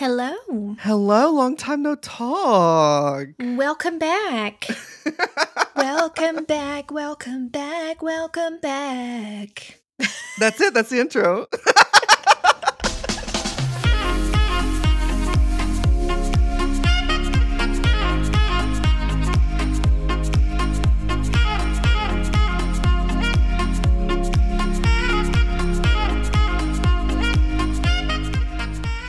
Hello. Hello, long time no talk. Welcome back. welcome back. Welcome back. Welcome back. That's it. That's the intro.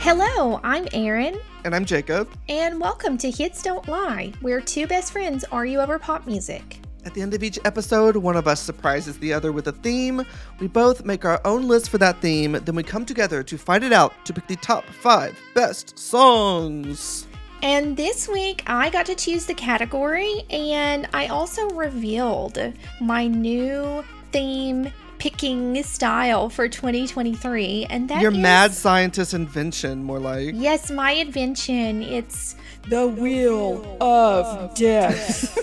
Hello, I'm Erin. And I'm Jacob. And welcome to Hits Don't Lie, where two best friends argue over pop music. At the end of each episode, one of us surprises the other with a theme. We both make our own list for that theme, then we come together to fight it out to pick the top five best songs. And this week, I got to choose the category, and I also revealed my new theme picking style for 2023 and that your is- mad scientist invention more like. Yes my invention. It's The wheel of death.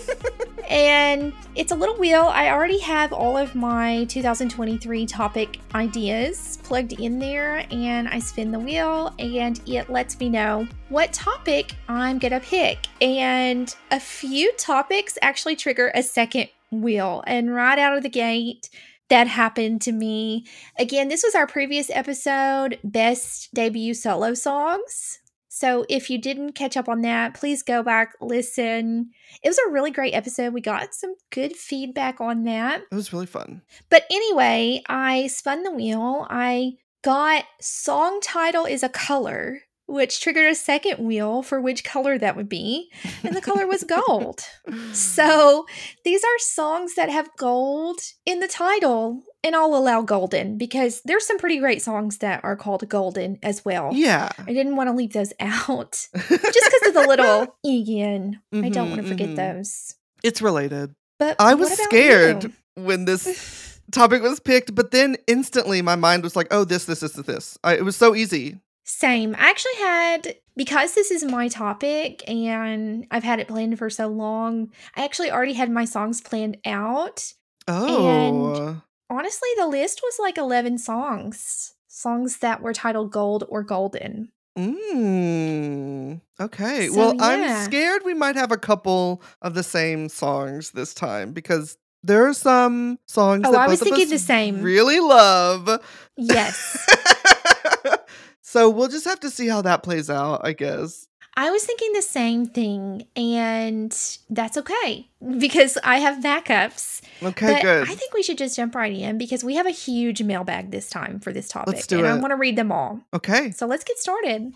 and it's a little wheel. I already have all of my 2023 topic ideas plugged in there and i spin the wheel and it lets me know what topic i'm gonna pick. And a few topics actually trigger a second wheel. And right out of the gate that happened to me. Again, this was our previous episode, Best Debut Solo Songs. So if you didn't catch up on that, please go back, listen. It was a really great episode. We got some good feedback on that. it was really fun. But anyway, I spun the wheel. I got song title is a color, which triggered a second wheel for which color that would be. And the color was gold. So these are songs that have gold in the title, and I'll allow golden because there's some pretty great songs that are called golden as well. yeah. I didn't want to leave those out just because of the little Egan. I don't want to forget mhm. those. It's related. But I was scared you? when this topic was picked, but then instantly my mind was like, oh, this, this, this, this, this. I, it was so easy. Same. I actually had because this is my topic and I've had it planned for so long. I actually already had my songs planned out. Oh. And Honestly, the list was like 11 songs. Songs that were titled gold or golden. Mm, okay. So, well, yeah. I'm scared we might have a couple of the same songs this time because there are some songs Oh, that I was thinking the same. really love. Yes. so we'll just have to see how that plays out, I guess. I was thinking the same thing and that's okay because I have backups. Okay, but good. I think we should just jump right in because we have a huge mailbag this time for this topic do and I want to read them all. okay. So let's get started.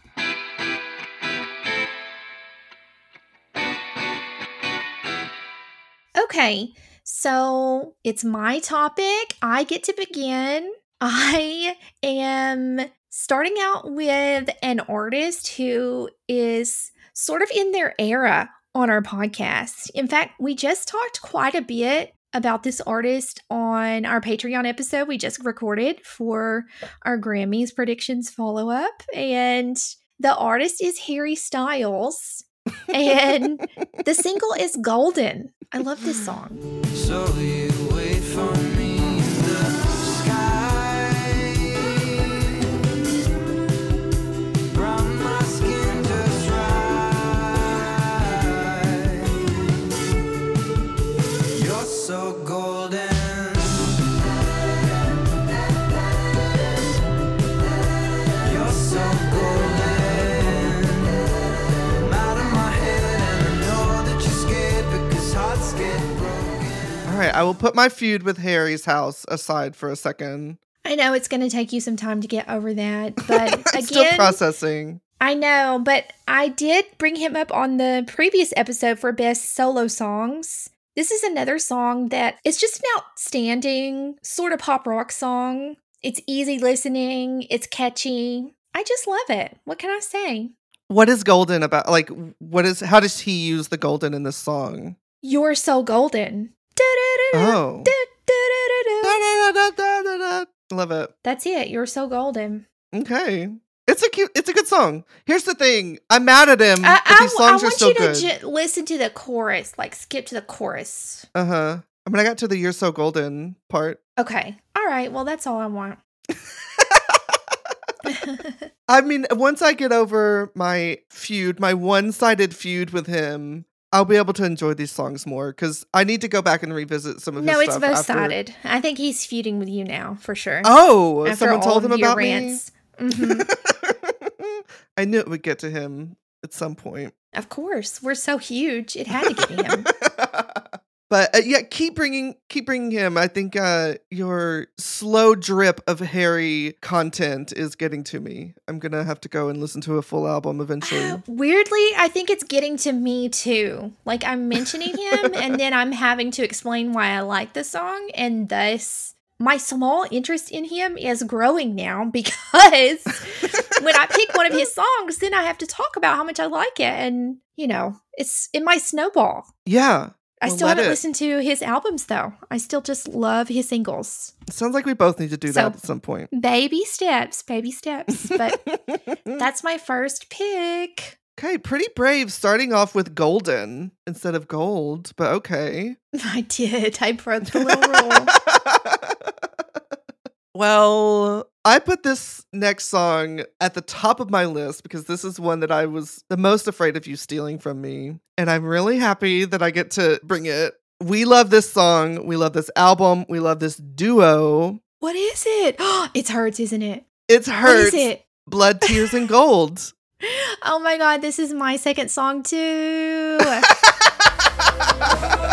Okay, so it's my topic. I get to begin. I am starting out with an artist who is sort of in their era on our podcast. In fact, we just talked quite a bit about this artist on our Patreon episode we just recorded for our Grammys predictions follow up. And the artist is Harry Styles. And the single is Golden. I love this song. So you right, I will put my feud with Harry's house aside for a second. I know it's going to take you some time to get over that, but I'm still processing. I know, but I did bring him up on the previous episode for best solo songs. This is another song that is just an outstanding sort of pop rock song. It's easy listening, it's catchy. I just love it. What can I say? What is golden about? Like, what is? How does he use the golden in this song? You're so golden. Oh. Love it. That's it. You're so golden. Okay. It's a cute. It's a good song. Here's the thing. I'm mad at him. I, I, these I songs are want so you to listen to the chorus, like skip to the chorus. uh huh. I mean, I got to the "You're So Golden" part. Okay. All right. Well, that's all I want. I mean, once I get over my feud, my one-sided feud with him, I'll be able to enjoy these songs more because I need to go back and revisit some of no, it's both after- sided. I think he's feuding with you now for sure. Oh, After someone all told him about rants. Mhm. I knew it would get to him at some point. Of course, we're so huge. It had to get to him. but uh, yeah, keep bringing keep bringing him. I think uh, your slow drip of Harry content is getting to me. I'm gonna have to go and listen to a full album eventually. Weirdly, I think it's getting to me too. Like I'm mentioning him and then I'm having to explain why I like the song and thus my small interest in him is growing now because when I pick one of his songs, then I have to talk about how much I like it and you know, it's in my snowball. yeah, I Well, still haven't it. listened to his albums though. I still just love his singles. it sounds like we both need to do So- that at some point. Baby steps, baby steps. But that's my first pick. okay, pretty brave starting off with golden instead of gold, but okay. I did. I broke the little rule. well, I put this next song at the top of my list because this is one that I was the most afraid of you stealing from me. And I'm really happy that I get to bring it. We love this song. We love this album. We love this duo. What is it? it's hurts, isn't it? It's Hurts, is it? Blood, Tears, and Gold. Oh my god, this is my second song too.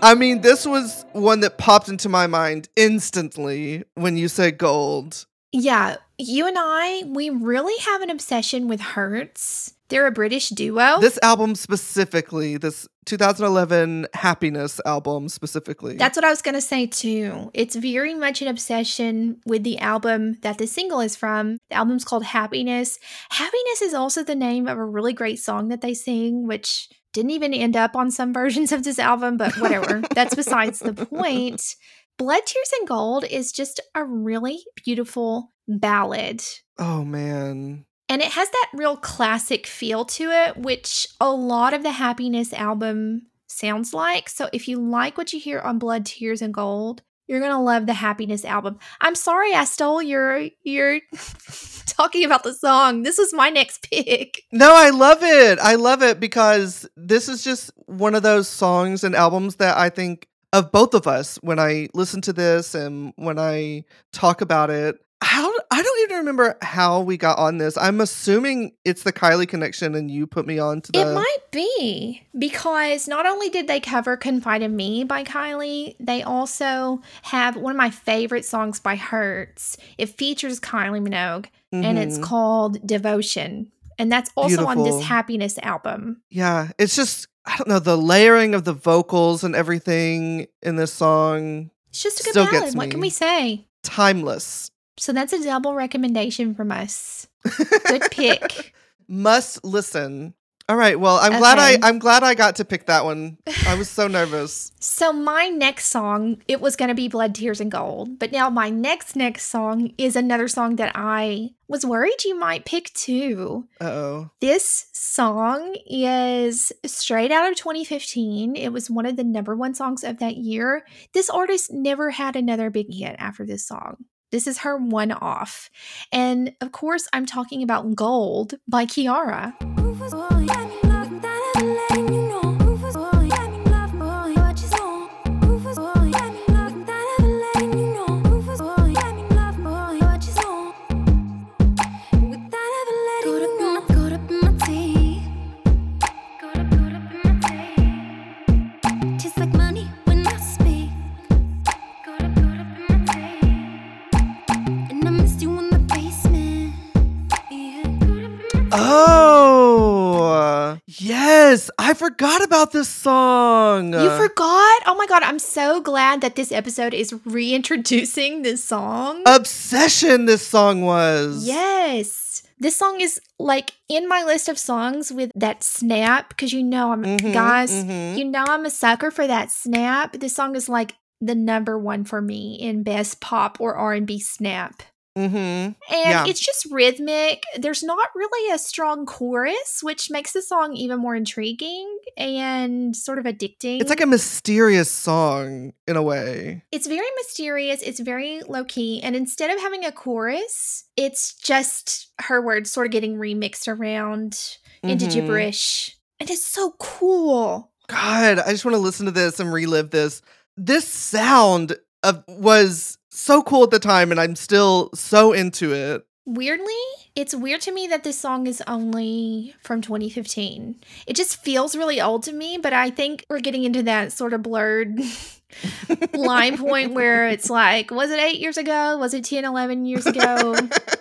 I mean, this was one that popped into my mind instantly when you said gold. yeah, you and I, we really have an obsession with Hurts. They're a British duo. This album specifically, this 2011 Happiness album specifically. That's what I was going to say too. It's very much an obsession with the album that the single is from. The album's called Happiness. Happiness is also the name of a really great song that they sing, which didn't even end up on some versions of this album, but whatever. That's besides the point. Blood, Tears, and Gold is just a really beautiful ballad. oh man. And it has that real classic feel to it, which a lot of the Happiness album sounds like. So if you like what you hear on Blood, Tears, and Gold, you're gonna love the Happiness album. I'm sorry I stole your your talking about the song. This was my next pick. No, I love it. I love it because this is just one of those songs and albums that I think of both of us when I listen to this and when I talk about it. How I don't even remember how we got on this. I'm assuming it's the Kylie connection and you put me on to the It might be because not only did they cover Confide in Me by Kylie, they also have one of my favorite songs by Hurts. It features Kylie Minogue and it's Mhm. called Devotion. And that's also on this Happiness album. Yeah, it's just I don't know the layering of the vocals and everything in this song It's just a good ballad. What can we say? timeless. So that's a double recommendation from us. Good pick. Must listen. All right, well, I'm glad I I'm glad I got to pick that one. I was so nervous. So my next song, it was going to be Blood, Tears, and Gold. But now my next next song is another song that I was worried you might pick too. Uh-oh. This song is straight out of 2015. It was one of the number one songs of that year. This artist never had another big hit after this song. This is her one off. And of course, I'm talking about Gold by Kiiara. Forgot about this song. You forgot? Oh my God, I'm so glad that this episode is reintroducing this song. Obsession this song was. Yes. This song is like in my list of songs with that snap because you know I'm Mhm, guys, mhm. you know I'm a sucker for that snap. This song is like the number one for me in best pop or R&B snap. Mm-hmm. And Yeah. it's just rhythmic. There's not really a strong chorus, which makes the song even more intriguing and sort of addicting. It's like a mysterious song in a way. it's very mysterious, it's very low key, and instead of having a chorus, it's just her words sort of getting remixed around into Mhm. gibberish. And it's so cool. God, I just want to listen to this and relive this. This sound of was so cool at the time, and I'm still so into it. Weirdly, it's weird to me that this song is only from 2015. It just feels really old to me, but I think we're getting into that sort of blurred line point where it's like, was it eight years ago? Was it 10, 11 years ago?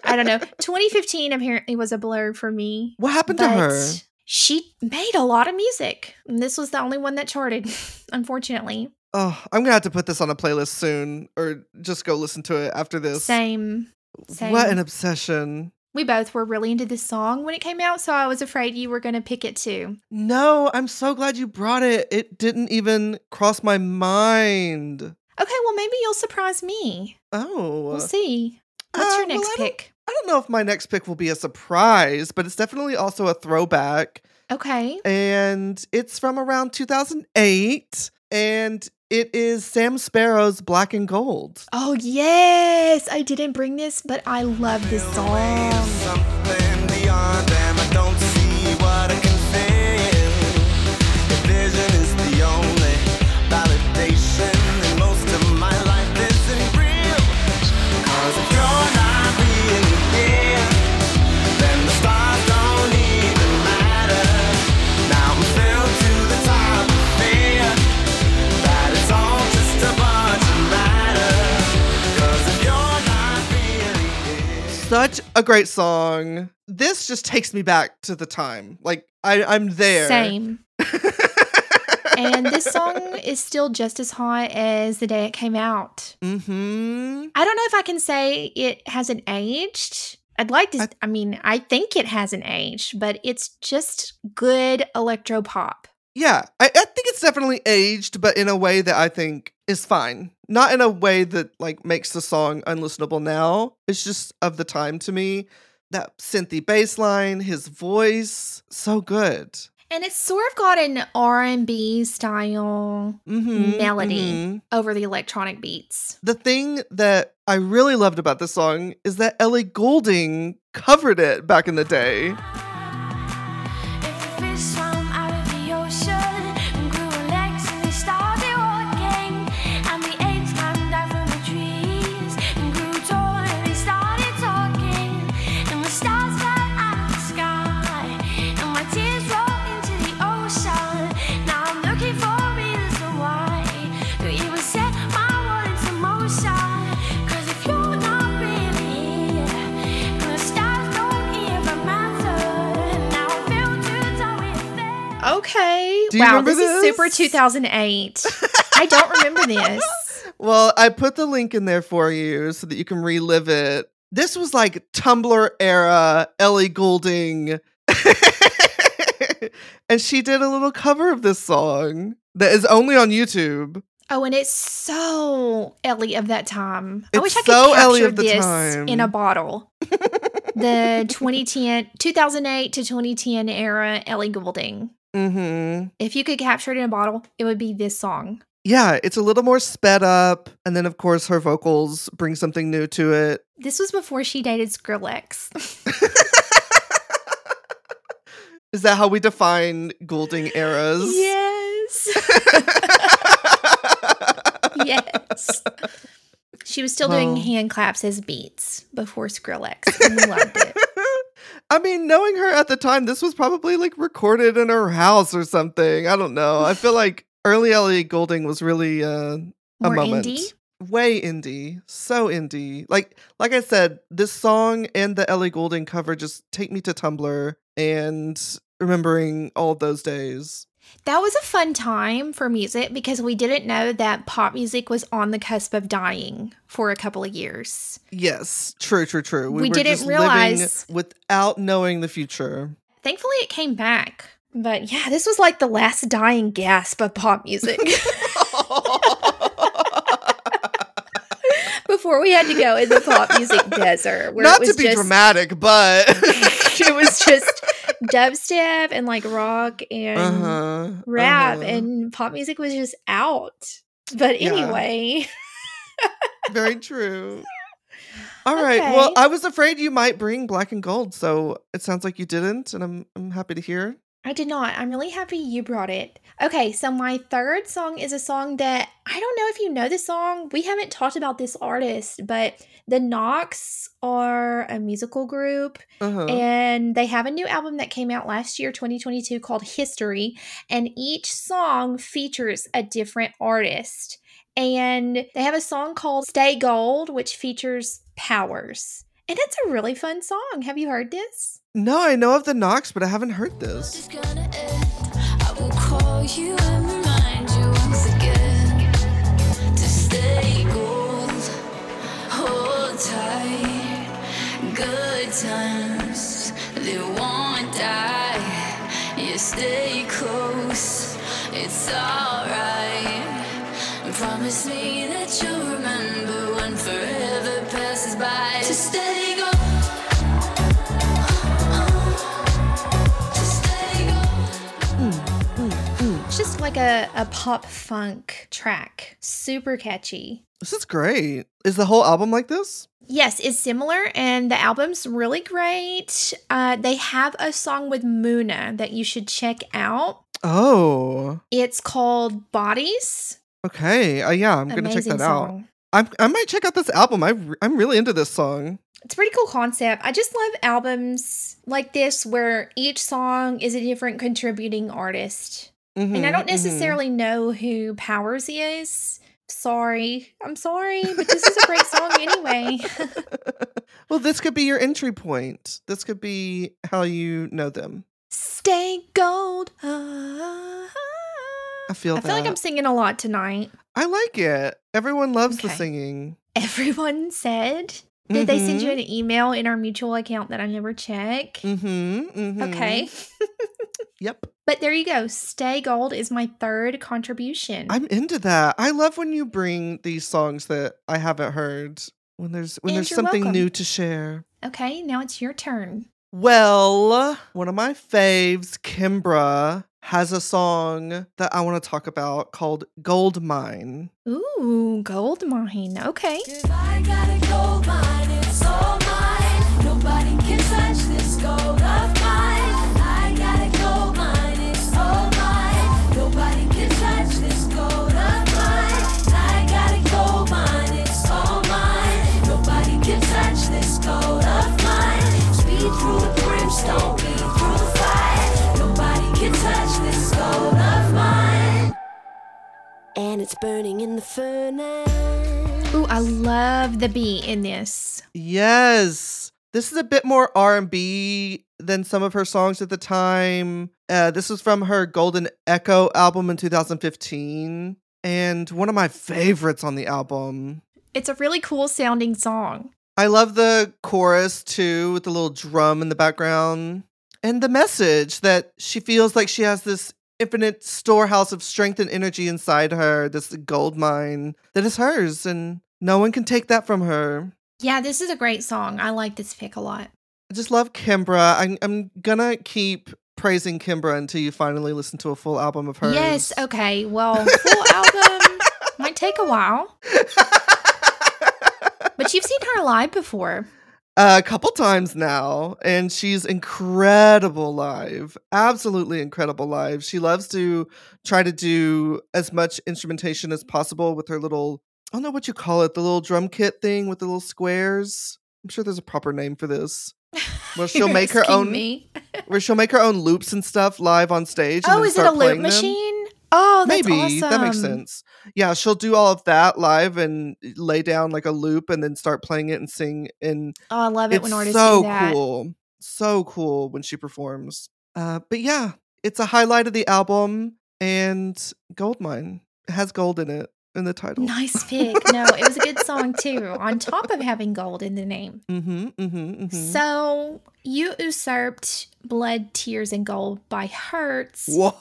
I don't know. 2015 apparently was a blur for me. What happened to her? She made a lot of music. And this was the only one that charted, unfortunately. Oh, I'm gonna have to put this on a playlist soon, or just go listen to it after this. Same. same. What an obsession! We both were really into this song when it came out, so I was afraid you were to pick it too. No, I'm so glad you brought it. It didn't even cross my mind. Okay, well, maybe you'll surprise me. Oh, We'll see. What's Uh, your well, next I don't- pick? I don't know if my next pick will be a surprise, but it's definitely also a throwback. Okay. and it's from around 2008 and it is Sam Sparro's Black and Gold. Oh, yes. I didn't bring this, but I love this song. Such a great song. This just takes me back to the time. Like I, I'm there. Same. And this song is still just as hot as the day it came out. mm-hmm. I don't know if I can say it hasn't aged. I'd like to, I- I, mean, I think it hasn't aged, but it's just good electro pop. Yeah, I, I think it's definitely aged, but in a way that I think is fine. Not in a way that like makes the song unlistenable now. It's just of the time to me. That synthy bass line, his voice, so good. And it's sort of got an R&B style Mhm, melody mhm. over the electronic beats. The thing that I really loved about this song is that Ellie Goulding covered it back in the day. Okay. Do you wow, remember this, is super 2008. I don't remember this. Well, I put the link in there for you so that you can relive it. This was like Tumblr era Ellie Goulding. and she did a little cover of this song that is only on YouTube. Oh, and it's so Ellie of that time. I wish I could so capture Ellie of the this time. in a bottle. the 2010, 2008 to 2010 era Ellie Goulding. Mhm. If you could capture it in a bottle, it would be this song. Yeah, it's a little more sped up and then of course her vocals bring something new to it. This was before she dated Skrillex. Is that how we define Goulding eras? yes. yes. She was still doing hand claps as beats before Skrillex. And we loved it. I mean, knowing her at the time, this was probably like recorded in her house or something. I don't know. I feel like early Ellie Goulding was really uh, a More moment. indie. Way indie, so indie. Like, like I said, this song and the Ellie Goulding cover just take me to Tumblr and remembering all those days. That was a fun time for music because we didn't know that pop music was on the cusp of dying for a couple of years. Yes, true, true, true. We were didn't realize- without knowing the future. Thankfully, it came back. But yeah, this was like the last dying gasp of pop music before we had to go in the pop music desert. Where Not it to be just, dramatic, but it was just dubstep and like rock and uh-huh, rap, uh-huh. and pop music was just out. But Yeah. anyway, very true. All right. Well, I was afraid you might bring black and gold, so it sounds like you didn't, and I'm I'm happy to hear. I did not. I'm really happy you brought it. Okay, so my third song is a song that I don't know if you know this song. We haven't talked about this artist, but the Knocks are a musical group Uh-huh. and they have a new album that came out last year, 2022, called History. And each song features a different artist. And they have a song called Stay Gold, which features Powers. And it's a really fun song. Have you heard this? No, I know of the Knocks, but I haven't heard this. It's gonna end. I will call you and remind you once again to stay gold. Hold tight. Good times, they won't die. You stay close. It's alright. Promise me like a, a pop funk track. Super catchy. This is great. Is the whole album like this? Yes, it's similar, and the album's really great. Uh, they have a song with Muna that you should check out. Oh, It's called Bodies. okay. Uh, yeah, I'm gonna check Amazing that out. I'm, I might check out this album. I I'm really into this song. It's a pretty cool concept. I just love albums like this where each song is a different contributing artist. And I Mhm, don't mhm. necessarily know who Powers is. Sorry. I'm sorry, but this is a great song anyway. well, this could be your entry point. This could be how you know them. Stay gold. Ah. I feel I feel like. I'm singing a lot tonight. I like it. Everyone loves the singing. Everyone said. Did they send you an email in our mutual account that I never check? Mm-hmm. mm-hmm. Okay. Yep. But there you go. Stay Gold is my third contribution. I'm into that. I love when you bring these songs that I haven't heard. When there's when And there's something welcome. new to share. okay, now it's your turn. Well, one of my faves, Kimbra, has a song that I want to talk about called Gold Mine. Ooh, Gold Mine. Okay. I got a gold mine, it's all mine. Nobody can touch this gold And it's burning in the furnace. Ooh, I love the beat in this. Yes. This is a bit more R&B than some of her songs at the time. Uh, this was from her Golden Echo album in 2015 and one of my favorites on the album. It's a really cool sounding song. I love the chorus too, with the little drum in the background. And the message that she feels like she has this infinite storehouse of strength and energy inside her, this gold mine that is hers, and no one can take that from her. Yeah, this is a great song. I like this pick a lot. I just love Kimbra. I'm, I'm gonna keep praising Kimbra until you finally listen to a full album of hers. Yes, okay. Well, full album might take a while, but you've seen her live before. A couple times now, and she's incredible live. Absolutely incredible live. She loves to try to do as much instrumentation as possible with her little, I don't know what you call it, the little drum kit thing with the little squares. I'm sure there's a proper name for this. Well, she'll make her own- Me. Where she'll make her own loops and stuff live on stage. Oh, is it a loop them. machine? Oh, that's Maybe that makes sense. Yeah, she'll do all of that live and lay down like a loop and then start playing it and sing and Oh, I love it when artists so do that. cool so cool when she performs uh but yeah It's a highlight of the album and Goldmine It has gold in it in the title. Nice pick. No, it was a good song too, on top of having gold in the name. Mm-hmm. Mm-hmm. mm-hmm. So you usurped Blood, Tears, and Gold by Hurts. Whoa.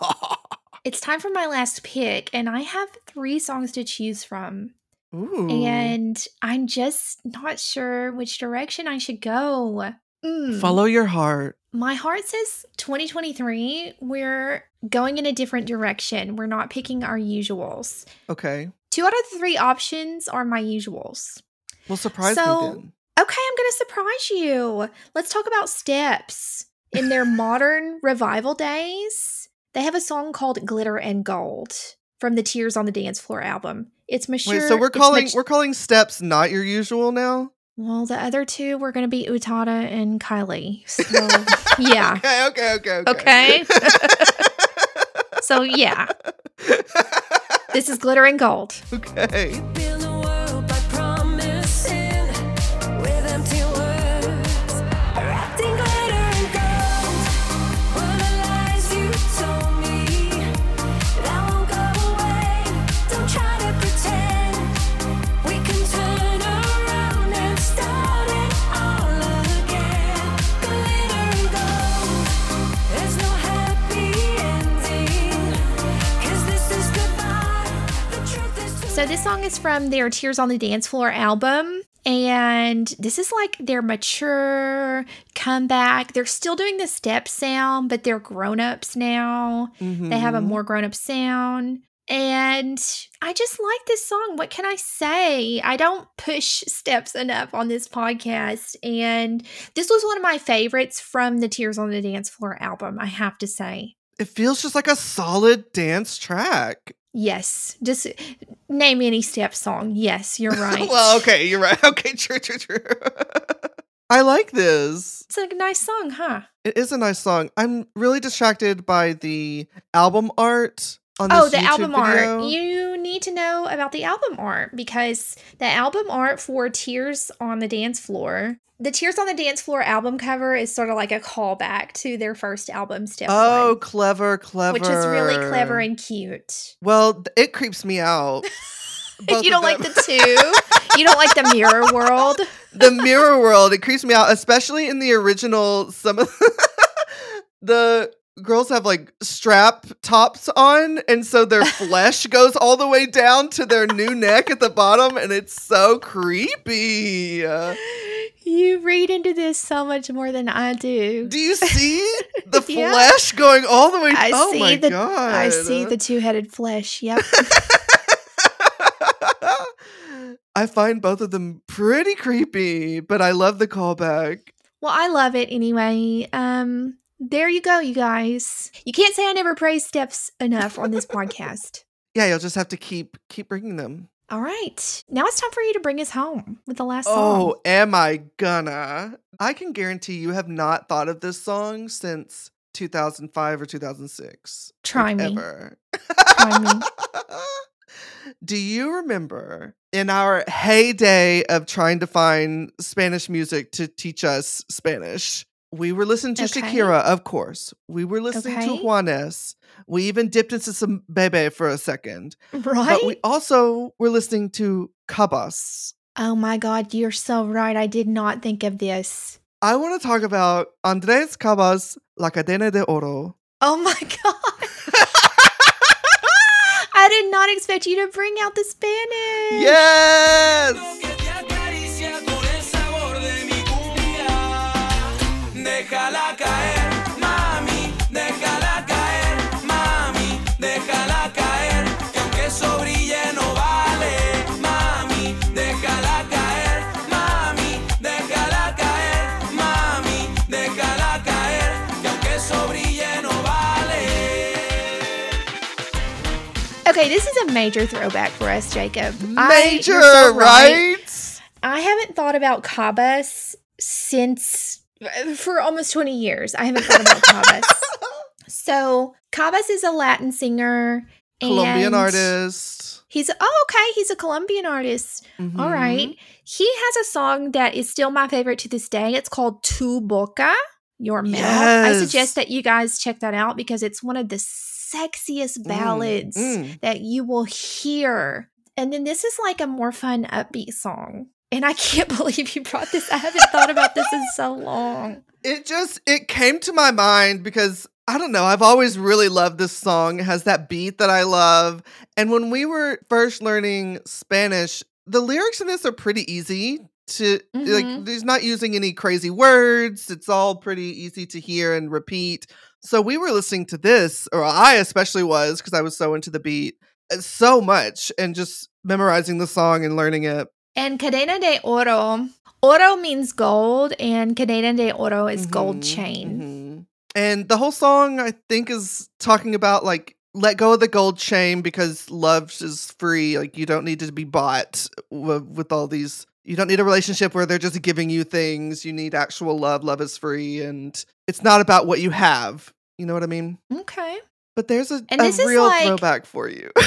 It's time for my last pick, and I have three songs to choose from. Ooh. And I'm just not sure which direction I should go. Mm. Follow your heart. My heart says 2023, we're going in a different direction. We're not picking our usuals. Okay. Two out of the three options are my usuals. Well, surprise So- me then. Okay, I'm going to surprise you. Let's talk about Steps. In their modern revival days, they have a song called Glitter and Gold from the Tears on the Dance Floor album. It's mature. Wait, so we're calling mat- we're calling steps not your usual now? Well, the other two were going to be Utada and Kylie. So, yeah. Okay, okay, okay, okay. Okay. so, yeah. This is Glitter and Gold. okay. So this song is from their Tears on the Dance Floor album. And this is like their mature comeback. They're still doing the step sound, but they're grown ups now. They have a Mhm. more grown up sound. And I just like this song. What can I say? I don't push steps enough on this podcast. And this was one of my favorites from the Tears on the Dance Floor album, I have to say. It feels just like a solid dance track. Yes. Just name any step song. Yes, you're right. well, okay, you're right. Okay, true, true, true. I like this. It's a nice song, huh? It is a nice song. I'm really distracted by the album art on oh, this Oh, the YouTube album video. art. You need to know about the album art because the album art for Tears on the Dance Floor, the Tears on the Dance Floor album cover is sort of like a callback to their first album, Step oh, One, clever, clever. which is really clever and cute. Well, it creeps me out. Both you don't like the two? you don't like the mirror world? the mirror world it creeps me out especially in the original some of the girls have like strap tops on and so their flesh goes all the way down to their new neck at the bottom and it's so creepy You read into this so much more than I do. do you see the Yeah. flesh going all the way I oh see my the god I see the two-headed flesh. Yep. I find both of them pretty creepy, but I love the callback. Well, I love it anyway. Um, there you go, you guys. You can't say I never praise steps enough on this podcast. Yeah, you'll just have to keep keep bringing them. All right, now it's time for you to bring us home with the last song. Oh, am I gonna? I can guarantee you have not thought of this song since 2005 or 2006. Try Like, me. Ever. Try me. Do you remember in our heyday of trying to find Spanish music to teach us Spanish? We were listening to Okay. Shakira, of course. We were listening to Juanes. We even dipped into some Bebe for a second. Right? But we also were listening to Cabas. oh my God, you're so right. I did not think of this. I want to talk about Andres Cabas, La Cadena de Oro. Oh my God. I did not expect you to bring out the Spanish. Yes! Okay, this is a major throwback for us, Jacob. Major, you're so right? I haven't thought about Cabas since for almost 20 years. I haven't thought about Cabas. So, Cabas is a Latin singer. Colombian artist. He's oh okay, he's a Colombian artist. All Mhm. right. He has a song that is still my favorite to this day. It's called Tu Boca. Your Mouth. I suggest that you guys check that out because it's one of the sexiest ballads mm. that you will hear. And then this is like a more fun, upbeat song. And I can't believe you brought this. I haven't thought about this in so long. It just it came to my mind because I don't know, I've always really loved this song. It has that beat that I love. And when we were first learning Spanish, the lyrics in this are pretty easy to Mhm. like there's not using any crazy words. It's all pretty easy to hear and repeat. So we were listening to this, or I especially was because I was so into the beat uh, so much and just memorizing the song and learning it. And cadena de oro. Oro means gold, and cadena de oro is gold Mhm, chain. mhm. And the whole song, I think, is talking about like let go of the gold chain because love is free. Like you don't need to be bought w- with all these. You don't need a relationship where they're just giving you things. You need actual love. Love is free, and it's not about what you have. You know what I mean? Okay. But there's a, And a real like- throwback for you.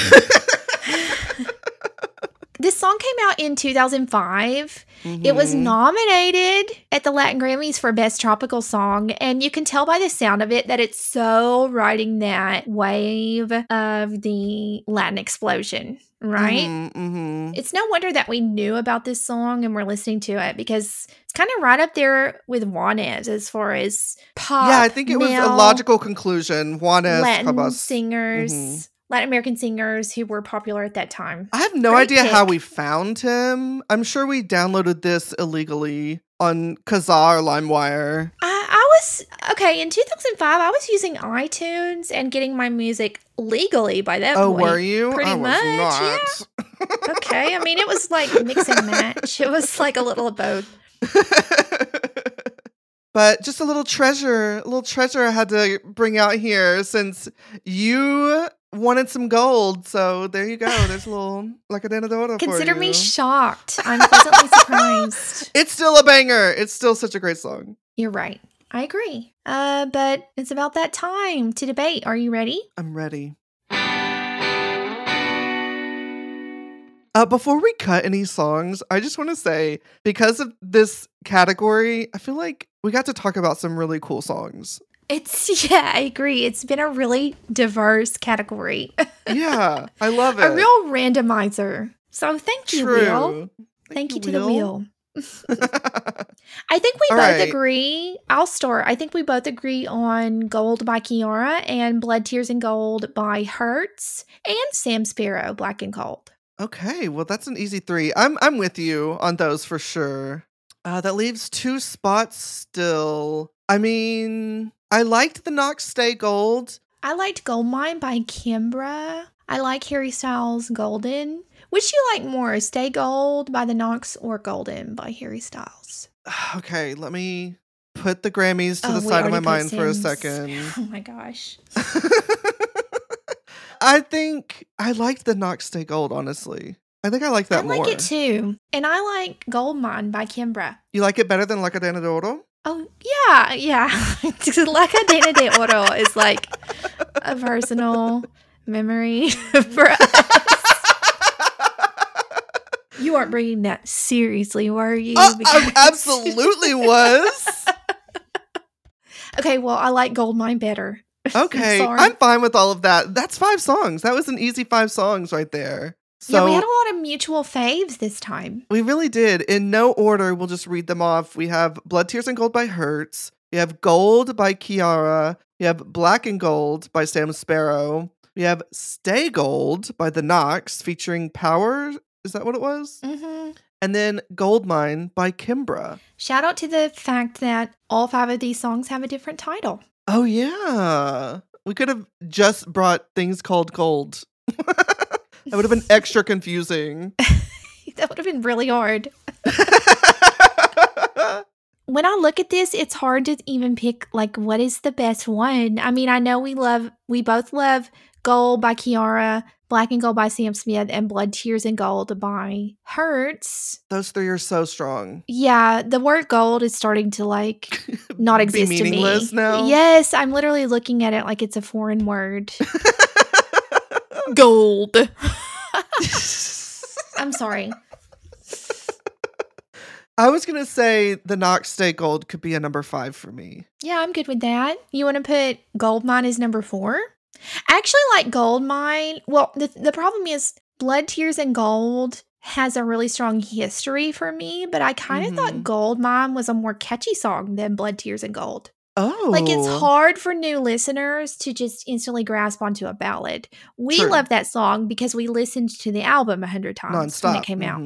This song came out in 2005. It was Mhm. nominated at the Latin Grammys for Best Tropical Song, and you can tell by the sound of it that it's so riding that wave of the Latin explosion, right? Mhm, mhm. It's no wonder that we knew about this song and we're listening to it because it's kind of right up there with Juanes as far as pop. Yeah, I think it was a logical conclusion. Juanes Latin Cabas. singers, Mhm. Latin American singers who were popular at that time. I have no Great idea how we found him. I'm sure we downloaded this illegally on Kazaa or LimeWire. I, I was okay in 2005. I was using iTunes and getting my music legally by that Oh, point. were you? pretty I much, not. Okay, I mean it was like mix and match. It was like a little of both. but just a little treasure, a little treasure I had to bring out here since you wanted some gold. So there you go. There's a little like a Danadora for you. Consider me shocked. I'm pleasantly surprised. It's still a banger. It's still such a great song. You're right. I agree. Uh, but it's about that time to debate. Are you ready? I'm ready. Uh, before we cut any songs, I just want to say because of this category, I feel like we got to talk about some really cool songs. It's yeah, I agree. It's been a really diverse category, Yeah, I love it. a real randomizer. So thank you. True. Thank, you, you, to the wheel. I think we All both right. agree. I'll start. I think we both agree on Gold by Kiiara and Blood, Tears, and Gold by Hurts and Sam Sparro, Black and Gold. okay, well that's an easy three. I'm I'm with you on those for sure. Uh, that leaves two spots still. I mean, I liked the Knocks Stay Gold. I liked Gold Mine by Kimbra. I like Harry Styles Golden. Which you like more, Stay Gold by the Knocks or Golden by Harry Styles? Okay, let me put the Grammys to Oh, the side of my mind for a second. Oh my gosh. I think I liked the Knocks Stay Gold, honestly. I think I like that one. I like more. it too. And I like Gold Mine by Kimbra. You like it better than La Cadena de Oro? Oh yeah, yeah. La Cadena de Oro is like a personal memory for us. You weren't bringing that seriously, were you? Uh, I absolutely was. okay, well, I like Gold Mine better. Okay, Sorry. I'm fine with all of that. That's five songs. That was an easy five songs right there. So yeah, we had a lot of mutual faves this time. We really did. In no order, we'll just read them off. We have Blood, Tears, and Gold by Hurts. We have Gold by Kiiara. We have Black and Gold by Sam Sparro. We have Stay Gold by The Knocks featuring Power. Is that what it was? hmm And then Goldmine by Kimbra. Shout out to the fact that all five of these songs have a different title. Oh, yeah. We could have just brought things called gold. that would have been extra confusing. that would have been really hard. when I look at this, it's hard to even pick like what is the best one. I mean, I know we love we both love Gold by Kiiara, Black and Gold by Sam Smith, and Blood, Tears, and Gold by Hurts. Those three are so strong. Yeah, the word gold is starting to like not exist to me. now? Yes, I'm literally looking at it like it's a foreign word. gold. I'm sorry. I was gonna say the Knocks Stay Gold could be a number five for me. Yeah, I'm good with that. You want to put Gold Mine as number four? I actually like Gold Mine. Well, the, the problem is Blood, Tears, and Gold has a really strong history for me, but I kind of Mhm. thought Gold Mine was a more catchy song than Blood, Tears, and Gold. Oh, Like it's hard for new listeners to just instantly grasp onto a ballad. We True. love that song because we listened to the album a hundred times nonstop when it came out.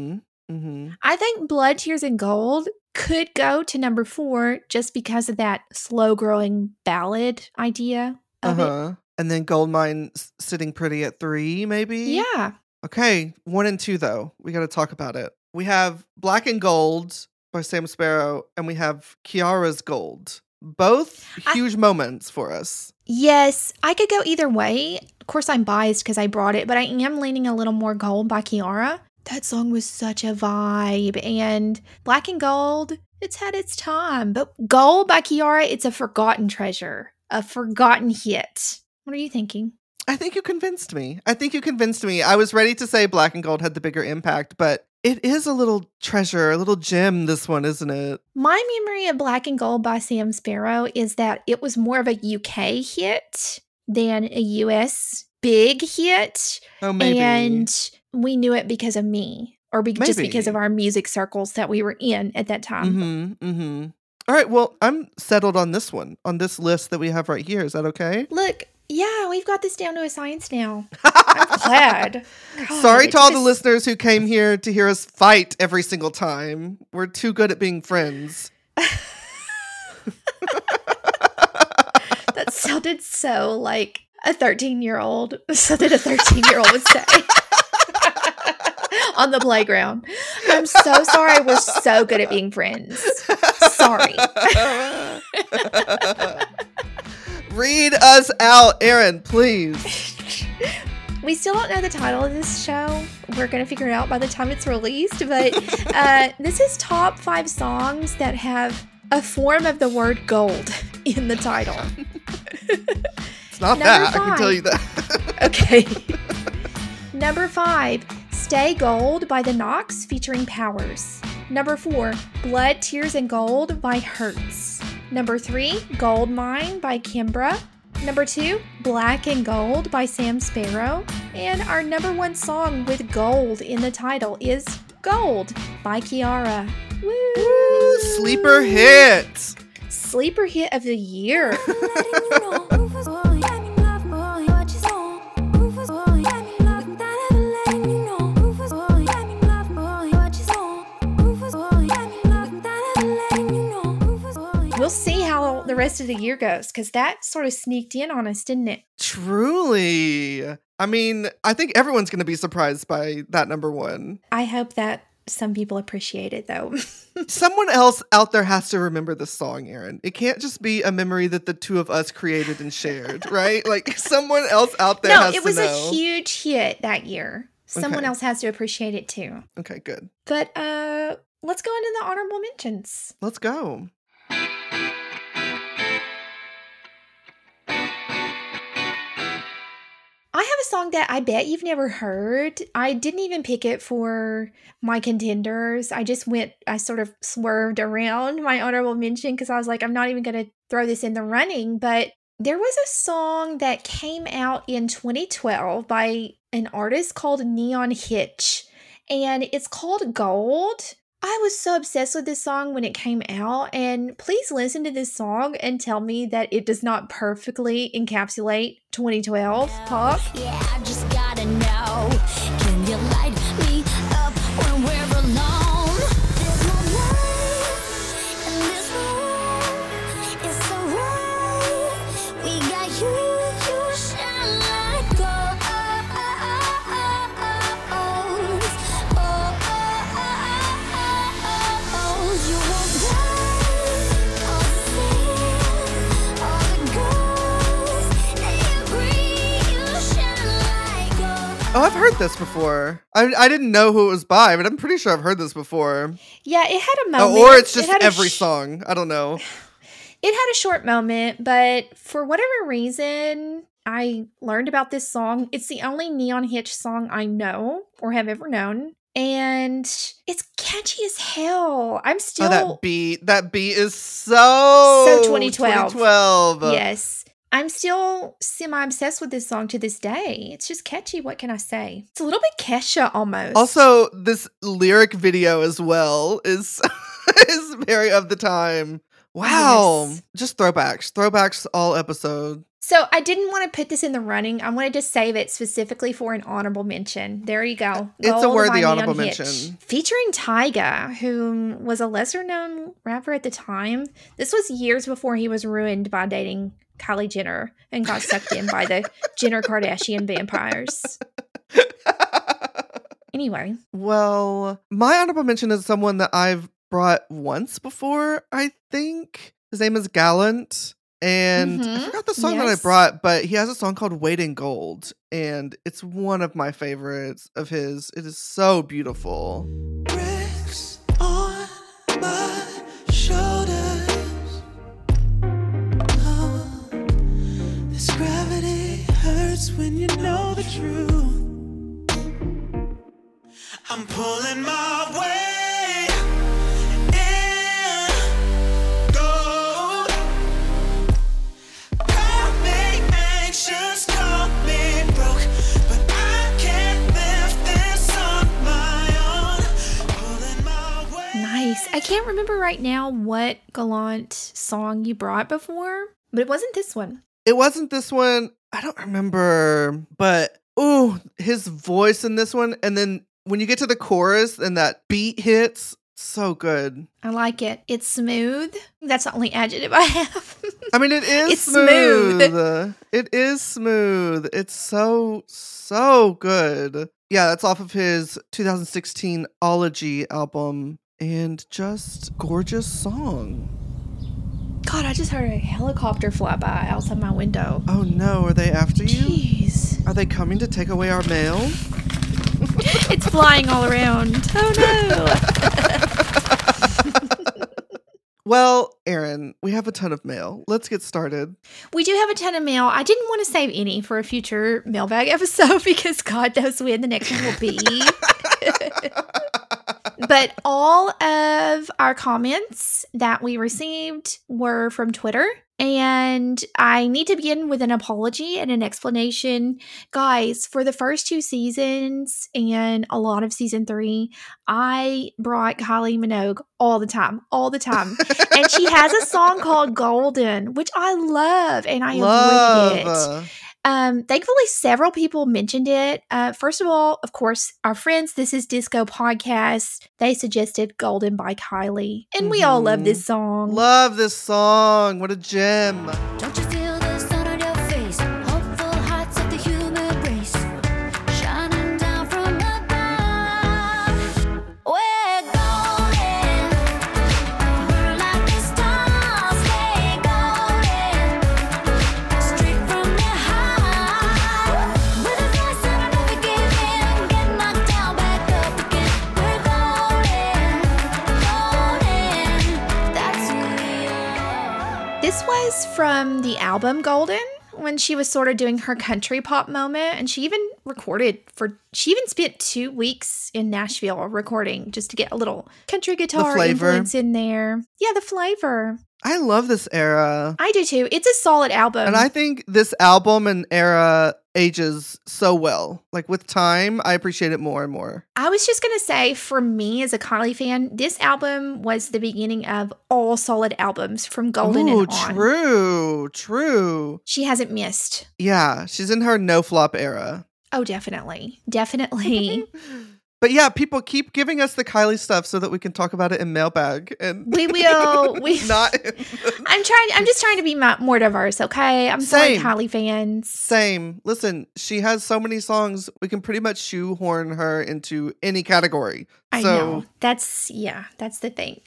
hmm I think Blood, Tears, and Gold could go to number four just because of that slow growing ballad idea of huh. And then Goldmine s- sitting pretty at three, maybe. Yeah. Okay, one and two though. We got to talk about it. We have Black and Gold by Sam Sparro, and we have Kiiara's Gold. Both I- huge moments for us. Yes, I could go either way. Of course, I'm biased because I brought it, but I am leaning a little more gold by Kiiara. That song was such a vibe. And Black and Gold, it's had its time. But Gold by Kiara, it's a forgotten treasure, a forgotten hit. What are you thinking? I think you convinced me. I think you convinced me. I was ready to say Black and Gold had the bigger impact, but it is a little treasure, a little gem, this one, isn't it? My memory of Black and Gold by Sam Sparro is that it was more of a UK hit than a US big hit. Oh, maybe. And we knew it because of me, or be- just because of our music circles that we were in at that time. Mm-hmm. Mm-hmm. All right. Well, I'm settled on this one, on this list that we have right here. Is that okay? Look, yeah, we've got this down to a science now. I'm glad. God, Sorry to all took the listeners who came here to hear us fight every single time. We're too good at being friends. That sounded so like a 13 year old, something a 13 year old would say on the playground. I'm so sorry. We're so good at being friends. Sorry. Read us out, Aaron, please. We still don't know the title of this show. We're going to figure it out by the time it's released. But uh, this is top five songs that have a form of the word gold in the title. It's not Number that. I can tell you that. Okay. Number five, Stay Gold by The Knocks featuring Powers. Number four, Blood, Tears, and Gold by Hurts. Number three, Gold Mine by Kimbra. Number two, Black and Gold by Sam Sparro. And our number one song with gold in the title is Gold by Kiiara. Woo! Woo, sleeper hit. Sleeper hit of the year. the rest of the year goes because that sort of sneaked in on us, didn't it? Truly. I mean, I think everyone's going to be surprised by that number one. I hope that some people appreciate it though. Someone else out there has to remember this song, Aaron. It can't just be a memory that the two of us created and shared, right? Like someone else out there no, has it was a huge hit that year. Someone Okay. else has to appreciate it too. okay, good. But uh let's go into the honorable mentions. Let's go. Song that I bet you've never heard. I didn't even pick it for my contenders. I just went, I sort of swerved around my honorable mention because I was like, I'm not even going to throw this in the running. But there was a song that came out in 2012 by an artist called Neon Hitch, and it's called Gold. I was so obsessed with this song when it came out, and please listen to this song and tell me that it does not perfectly encapsulate 2012 pop. Yeah, I've heard this before. I, I didn't know who it was by, but I'm pretty sure I've heard this before. Yeah, it had a Oh, moment. or it's just a every sh- song. I don't know. It had a short moment, but for whatever reason, I learned about this song. It's the only Neon Hitch song I know or have ever known. and it's catchy as hell. I'm still oh, that beat. That beat is so So 2012. 2012. Yes. I'm still semi obsessed with this song to this day. It's just catchy. What can I say? It's a little bit Kesha almost. Also, this lyric video as well is is very of the time. Wow. Yes. Just throwbacks. Throwbacks all episode. so I didn't want to put this in the running. I wanted to save it specifically for an honorable mention. There you go. It's a worthy honorable mention. Featuring Tyga, who was a lesser known rapper at the time. This was years before he was ruined by dating Kylie Jenner and got sucked in by the Jenner Kardashian vampires. Anyway, well, my honorable mention is someone that I've brought once before, I think. His name is Gallant. And I Mhm. forgot the song that I brought, but he has a song called Weight in Gold. And it's one of my favorites of his. It is so beautiful. When you know the truth. I'm pulling my weight in gold. Call me anxious, call me broke, but I can't lift this on my own. Pulling my weight. nice. I can't remember right now what Gallant song you brought before, but it wasn't this one. It wasn't this one. I don't remember, but oh, his voice in this one, and then when you get to the chorus and that beat hits, so good. I like it. It's smooth. That's the only adjective I have. I mean, it is It's smooth. smooth. It is smooth. It's so so good. Yeah, that's off of his 2016 Ology album, and just gorgeous song. God, I just heard a helicopter fly by outside my window. Oh no, are they after you? Jeez. Are they coming to take away our mail? It's flying all around. Oh no. Well, Aaron, we have a ton of mail. Let's get started. We do have a ton of mail. I didn't want to save any for a future mailbag episode because God knows when the next one will be. But all of our comments that we received were from Twitter. And I need to begin with an apology and an explanation. Guys, for the first two seasons and a lot of season three, I brought Kylie Minogue all the time, all the time. and she has a song called Golden, which I love and I avoided it. Um, thankfully, several people mentioned it. Uh, first of all, of course, our friends, This is Disco podcast, they suggested Golden by Kylie. And we all love this song. Love this song. What a gem. From the album Golden when she was sort of doing her country pop moment. And she even recorded for, she even spent two weeks in Nashville recording just to get a little country guitar influence in there. Yeah, the flavor. I love this era. I do too. It's a solid album. And I think this album and era ages so well. Like with time, I appreciate it more and more. I was just going to say, for me as a Kylie fan, this album was the beginning of all solid albums from Golden Ooh, and on. true, true. She hasn't missed. Yeah, she's in her no flop era. Oh, definitely. Definitely. But yeah, people keep giving us the Kylie stuff so that we can talk about it in mailbag. And We will. We- not I'm trying, I'm just trying to be more diverse, okay? I'm Same. sorry, Kylie fans. same. Listen, she has so many songs. We can pretty much shoehorn her into any category. I so know. That's, yeah, that's the thing.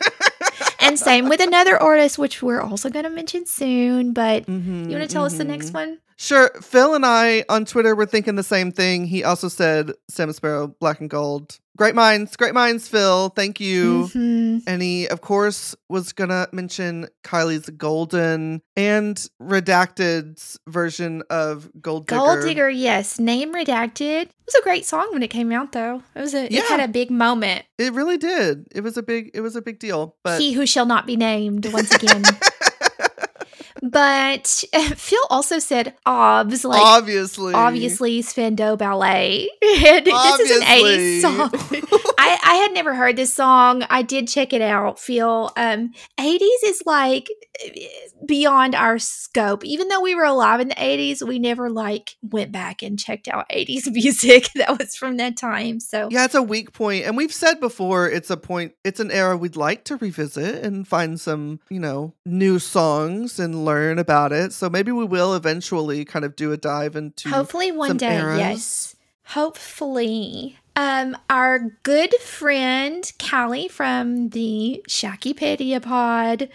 and same with another artist, which we're also going to mention soon. But Mhm, you want to tell us the next mhm. one? Sure. Phil and I on Twitter were thinking the same thing. He also said Sam Sparro, Black and Gold. Great minds, great minds, Phil. Thank you. Mhm. And he, of course, was gonna mention Kylie's Golden and Redacted's version of Gold Digger. Gold Digger, yes. Name redacted. It was a great song when it came out, though. It was a. yeah. It had a big moment. It really did. It was a big. It was a big deal. But he who shall not be named once again. but Phil also said obs, like obviously, obviously Spandau Ballet. And this is an 80s song. I, I had never heard this song. I did check it out, Phil. Um, 80s is like beyond our scope. Even though we were alive in the 80s, we never like went back and checked out 80s music that was from that time. So Yeah, it's a weak point, and we've said before it's a point. It's an era we'd like to revisit and find some, you know, new songs and learn about it. So maybe we will eventually kind of do a dive into. Hopefully one day, eras. yes. Hopefully. Um, our good friend Callie from the Shakipedia pod.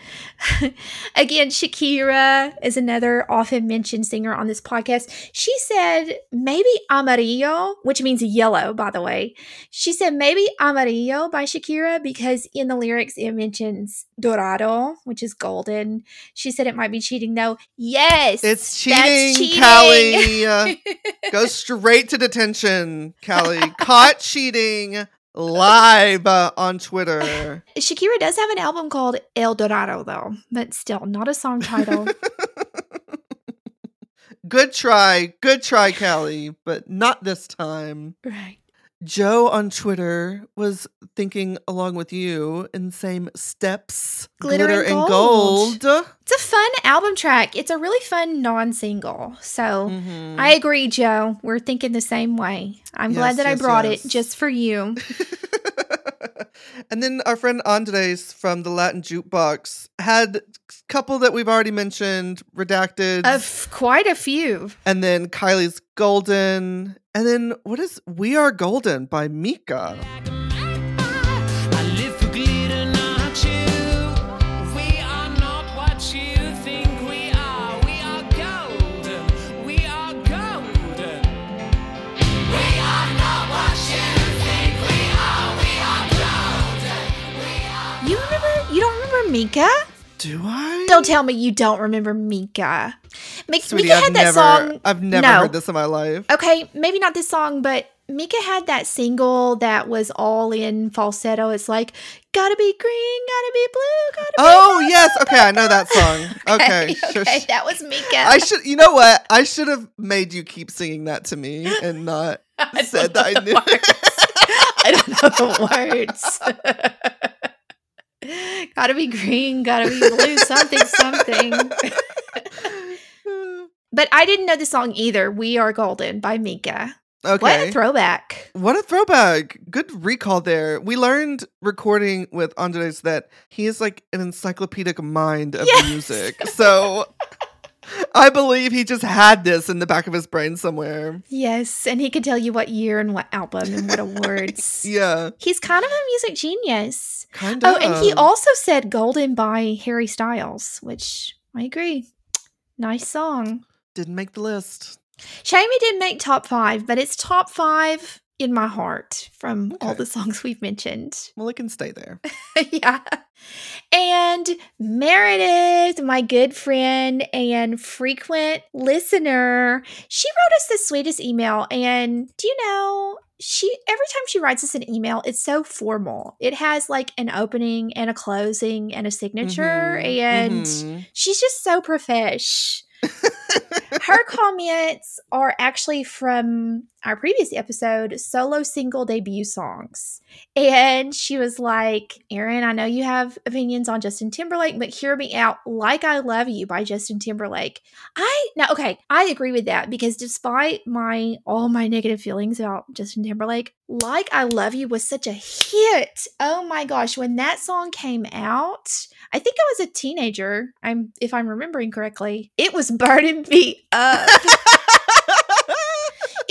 Again, Shakira is another often mentioned singer on this podcast. She said maybe Amarillo, which means yellow, by the way. She said maybe Amarillo by Shakira because in the lyrics it mentions Dorado, which is golden. She said it might be cheating though. Yes, It's that's cheating, Callie. Go straight to detention, Callie. Caught cheating live uh, on Twitter. Shakira does have an album called El Dorado, though, but still not a song title. Good try, good try, Callie, but not this time. right. Joe on Twitter was thinking along with you in same steps, Glitter and and gold. gold. It's a fun album track. It's a really fun non single. So Mhm. I agree, Joe. We're thinking the same way. I'm Yes, glad that yes, I brought yes. it just for you. and then our friend Andres from the Latin Jukebox had a couple that we've already mentioned, redacted, Of quite a few. and then Kylie's Golden, and then what is We Are Golden by Mika. I live for glitter, not you. We are not what you think we are. We are golden. We are golden. We are not what you think we are. We are golden. You remember? You don't remember Mika? Do I? Don't tell me you don't remember Mika. Mi- Sweetie, Mika I've had that never, song. I've never No. heard this in my life. Okay, maybe not this song, but Mika had that single that was all in falsetto. It's like, gotta be green, gotta be blue, gotta be. Oh yes, okay, I know that song. Okay, sure. okay, that was Mika. I should. You know what? I should have made you keep singing that to me and not said that I knew. I don't know the words. Gotta be green, gotta be blue, something, something. But I didn't know the song either. We Are Golden by Mika. Okay. What a throwback. What a throwback. Good recall there. We learned recording with Andres that he is like an encyclopedic mind of Yes. music. So I believe he just had this in the back of his brain somewhere. Yes, and he could tell you what year and what album and what awards. Yeah, He's kind of a music genius. kind of. Oh, and he also said Golden by Harry Styles, which I agree. Nice song. didn't make the list. Shame he didn't make top five, but it's top five in my heart from all the songs we've mentioned. Well, it can stay there. yeah. And Meredith, my good friend and frequent listener, she wrote us the sweetest email. And do you know, she every time she writes us an email, it's so formal. It has like an opening and a closing and a signature, Mhm, and mhm. she's just so profesh. Her comments are actually from our previous episode, solo single debut songs. And she was like, Erin, I know you have opinions on Justin Timberlake, but hear me out. Like I Love You by Justin Timberlake. I, now, okay, I agree with that because despite my, all my negative feelings about Justin Timberlake, Like I Love You was such a hit. Oh my gosh, when that song came out, I think I was a teenager. I'm if I'm remembering correctly. It was burning me up.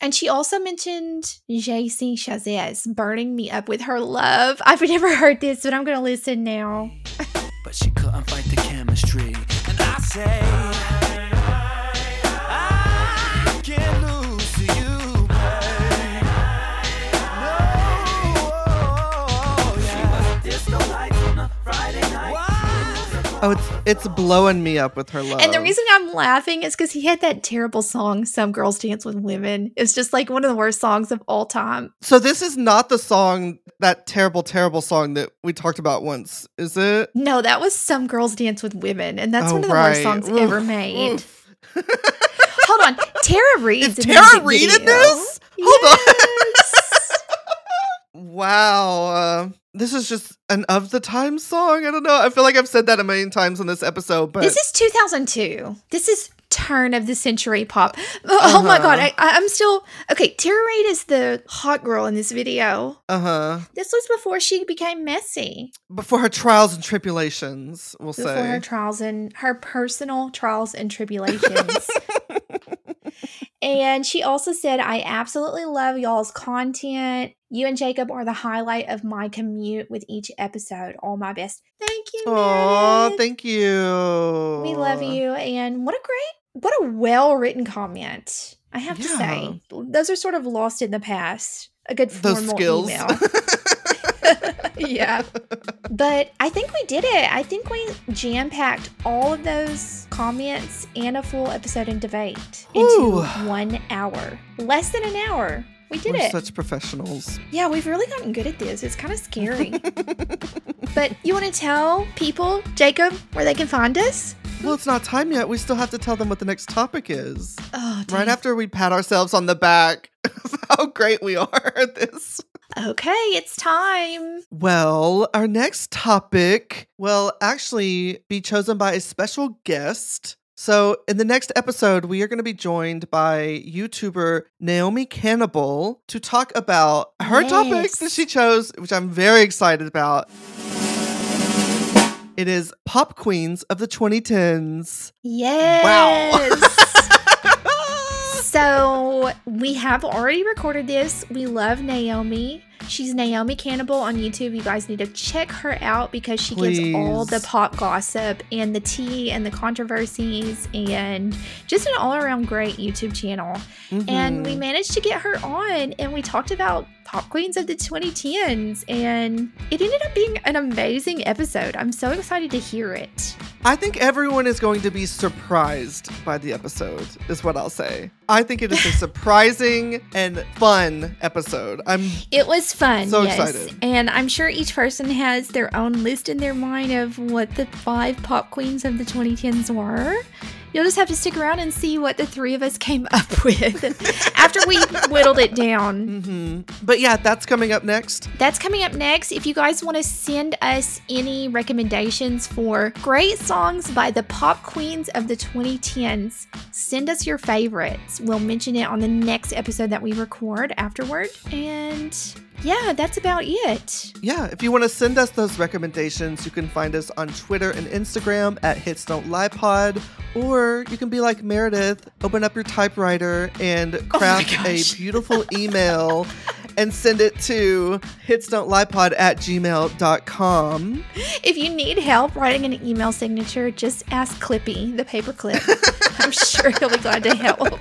And she also mentioned JC Chasez burning me up with her love. I've never heard this, but I'm going to listen now. but she couldn't fight the chemistry. And I say, Oh, it's it's blowing me up with her love. And the reason I'm laughing is because he had that terrible song, Some Girls Dance with Women. It's just like one of the worst songs of all time. so this is not the song that terrible terrible song that we talked about once, is it? No, that was Some Girls Dance with Women. And that's Oh, one of the worst songs Oof, ever made. Hold on. Tara Reid's Is Tara Reid in this? Hold Yes. on. wow. Uh, this is just an of the time song. I don't know. I feel like I've said that a million times on this episode, but This is 2002. This is turn of the century pop. Oh my god, Uh-huh. I, I'm still okay. Tara Reid is the hot girl in this video. uh-huh. This was before she became messy. Before her trials and tribulations, we'll Before say. Before her trials and her personal trials and tribulations. and she also said, "I absolutely love y'all's content. You and Jacob are the highlight of my commute with each episode. All my best. Thank you. Oh, thank you. We love you. And what a great, what a well written comment. I have to say, those are sort of lost in the past. A good Those formal skills. email. yeah. But I think we did it. I think we jam packed all of those comments and a full episode in debate into one hour. Less than an hour. We did We're it. such professionals. Yeah, we've really gotten good at this. It's kind of scary. but you want to tell people, Jacob, where they can find us? Well, it's not time yet. We still have to tell them what the next topic is. Oh, Right after we pat ourselves on the back of how great we are at this. Okay, it's time. Well, our next topic will actually be chosen by a special guest. So, in the next episode, we are going to be joined by YouTuber Naomi Cannibal to talk about her topic that she chose, which I'm very excited about. It is Pop Queens of the 2010s. Yes. Wow. so we have already recorded this. We love Naomi. She's Naomi Cannibal on YouTube. You guys need to check her out because she gives all the pop gossip and the tea and the controversies and just an all around great YouTube channel. And we Mhm. managed to get her on and we talked about pop queens of the 2010s and it ended up being an amazing episode. I'm so excited to hear it. I think everyone is going to be surprised by the episode, is what I'll say. I think it is a surprising and fun episode. I'm It was fun. So yes. excited. And I'm sure each person has their own list in their mind of what the five pop queens of the 2010s were. You'll just have to stick around and see what the three of us came up with after we whittled it down. hmm But yeah, that's coming up next. That's coming up next. If you guys want to send us any recommendations for great songs by the pop queens of the 2010s, send us your favorites. We'll mention it on the next episode that we record afterward. And yeah, that's about it. Yeah, if you want to send us those recommendations, you can find us on Twitter and Instagram at Hits Don't Lie Pod, or you can be like Meredith, open up your typewriter and oh craft a beautiful email and send it to hitsdon'tliepod at gmail.com. If you need help writing an email signature, just ask Clippy, the paperclip. I'm sure he'll be glad to help.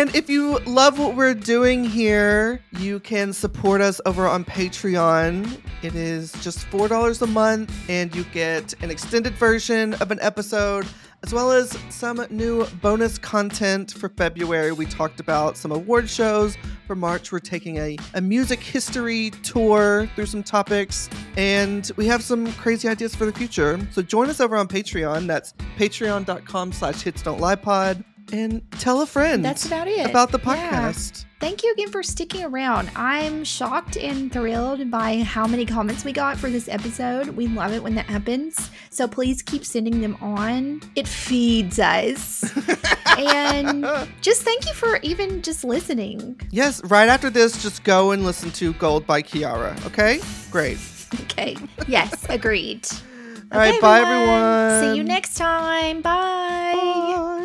And if you love what we're doing here, you can support us over on Patreon. It is just $4 a month, and you get an extended version of an episode, as well as some new bonus content for February. We talked about some award shows. For March, we're taking a, a music history tour through some topics, and we have some crazy ideas for the future. So join us over on Patreon. That's patreon.com slash hits don't lie pod. And tell a friend That's about it. about the Yeah. podcast. Thank you again for sticking around. I'm shocked and thrilled by how many comments we got for this episode. We love it when that happens. So please keep sending them on. It feeds us. and just thank you for even just listening. Yes, right after this, just go and listen to Gold by Kiiara. Okay? Great. Okay. Yes, agreed. All right, Okay, bye everyone. See you next time. Bye.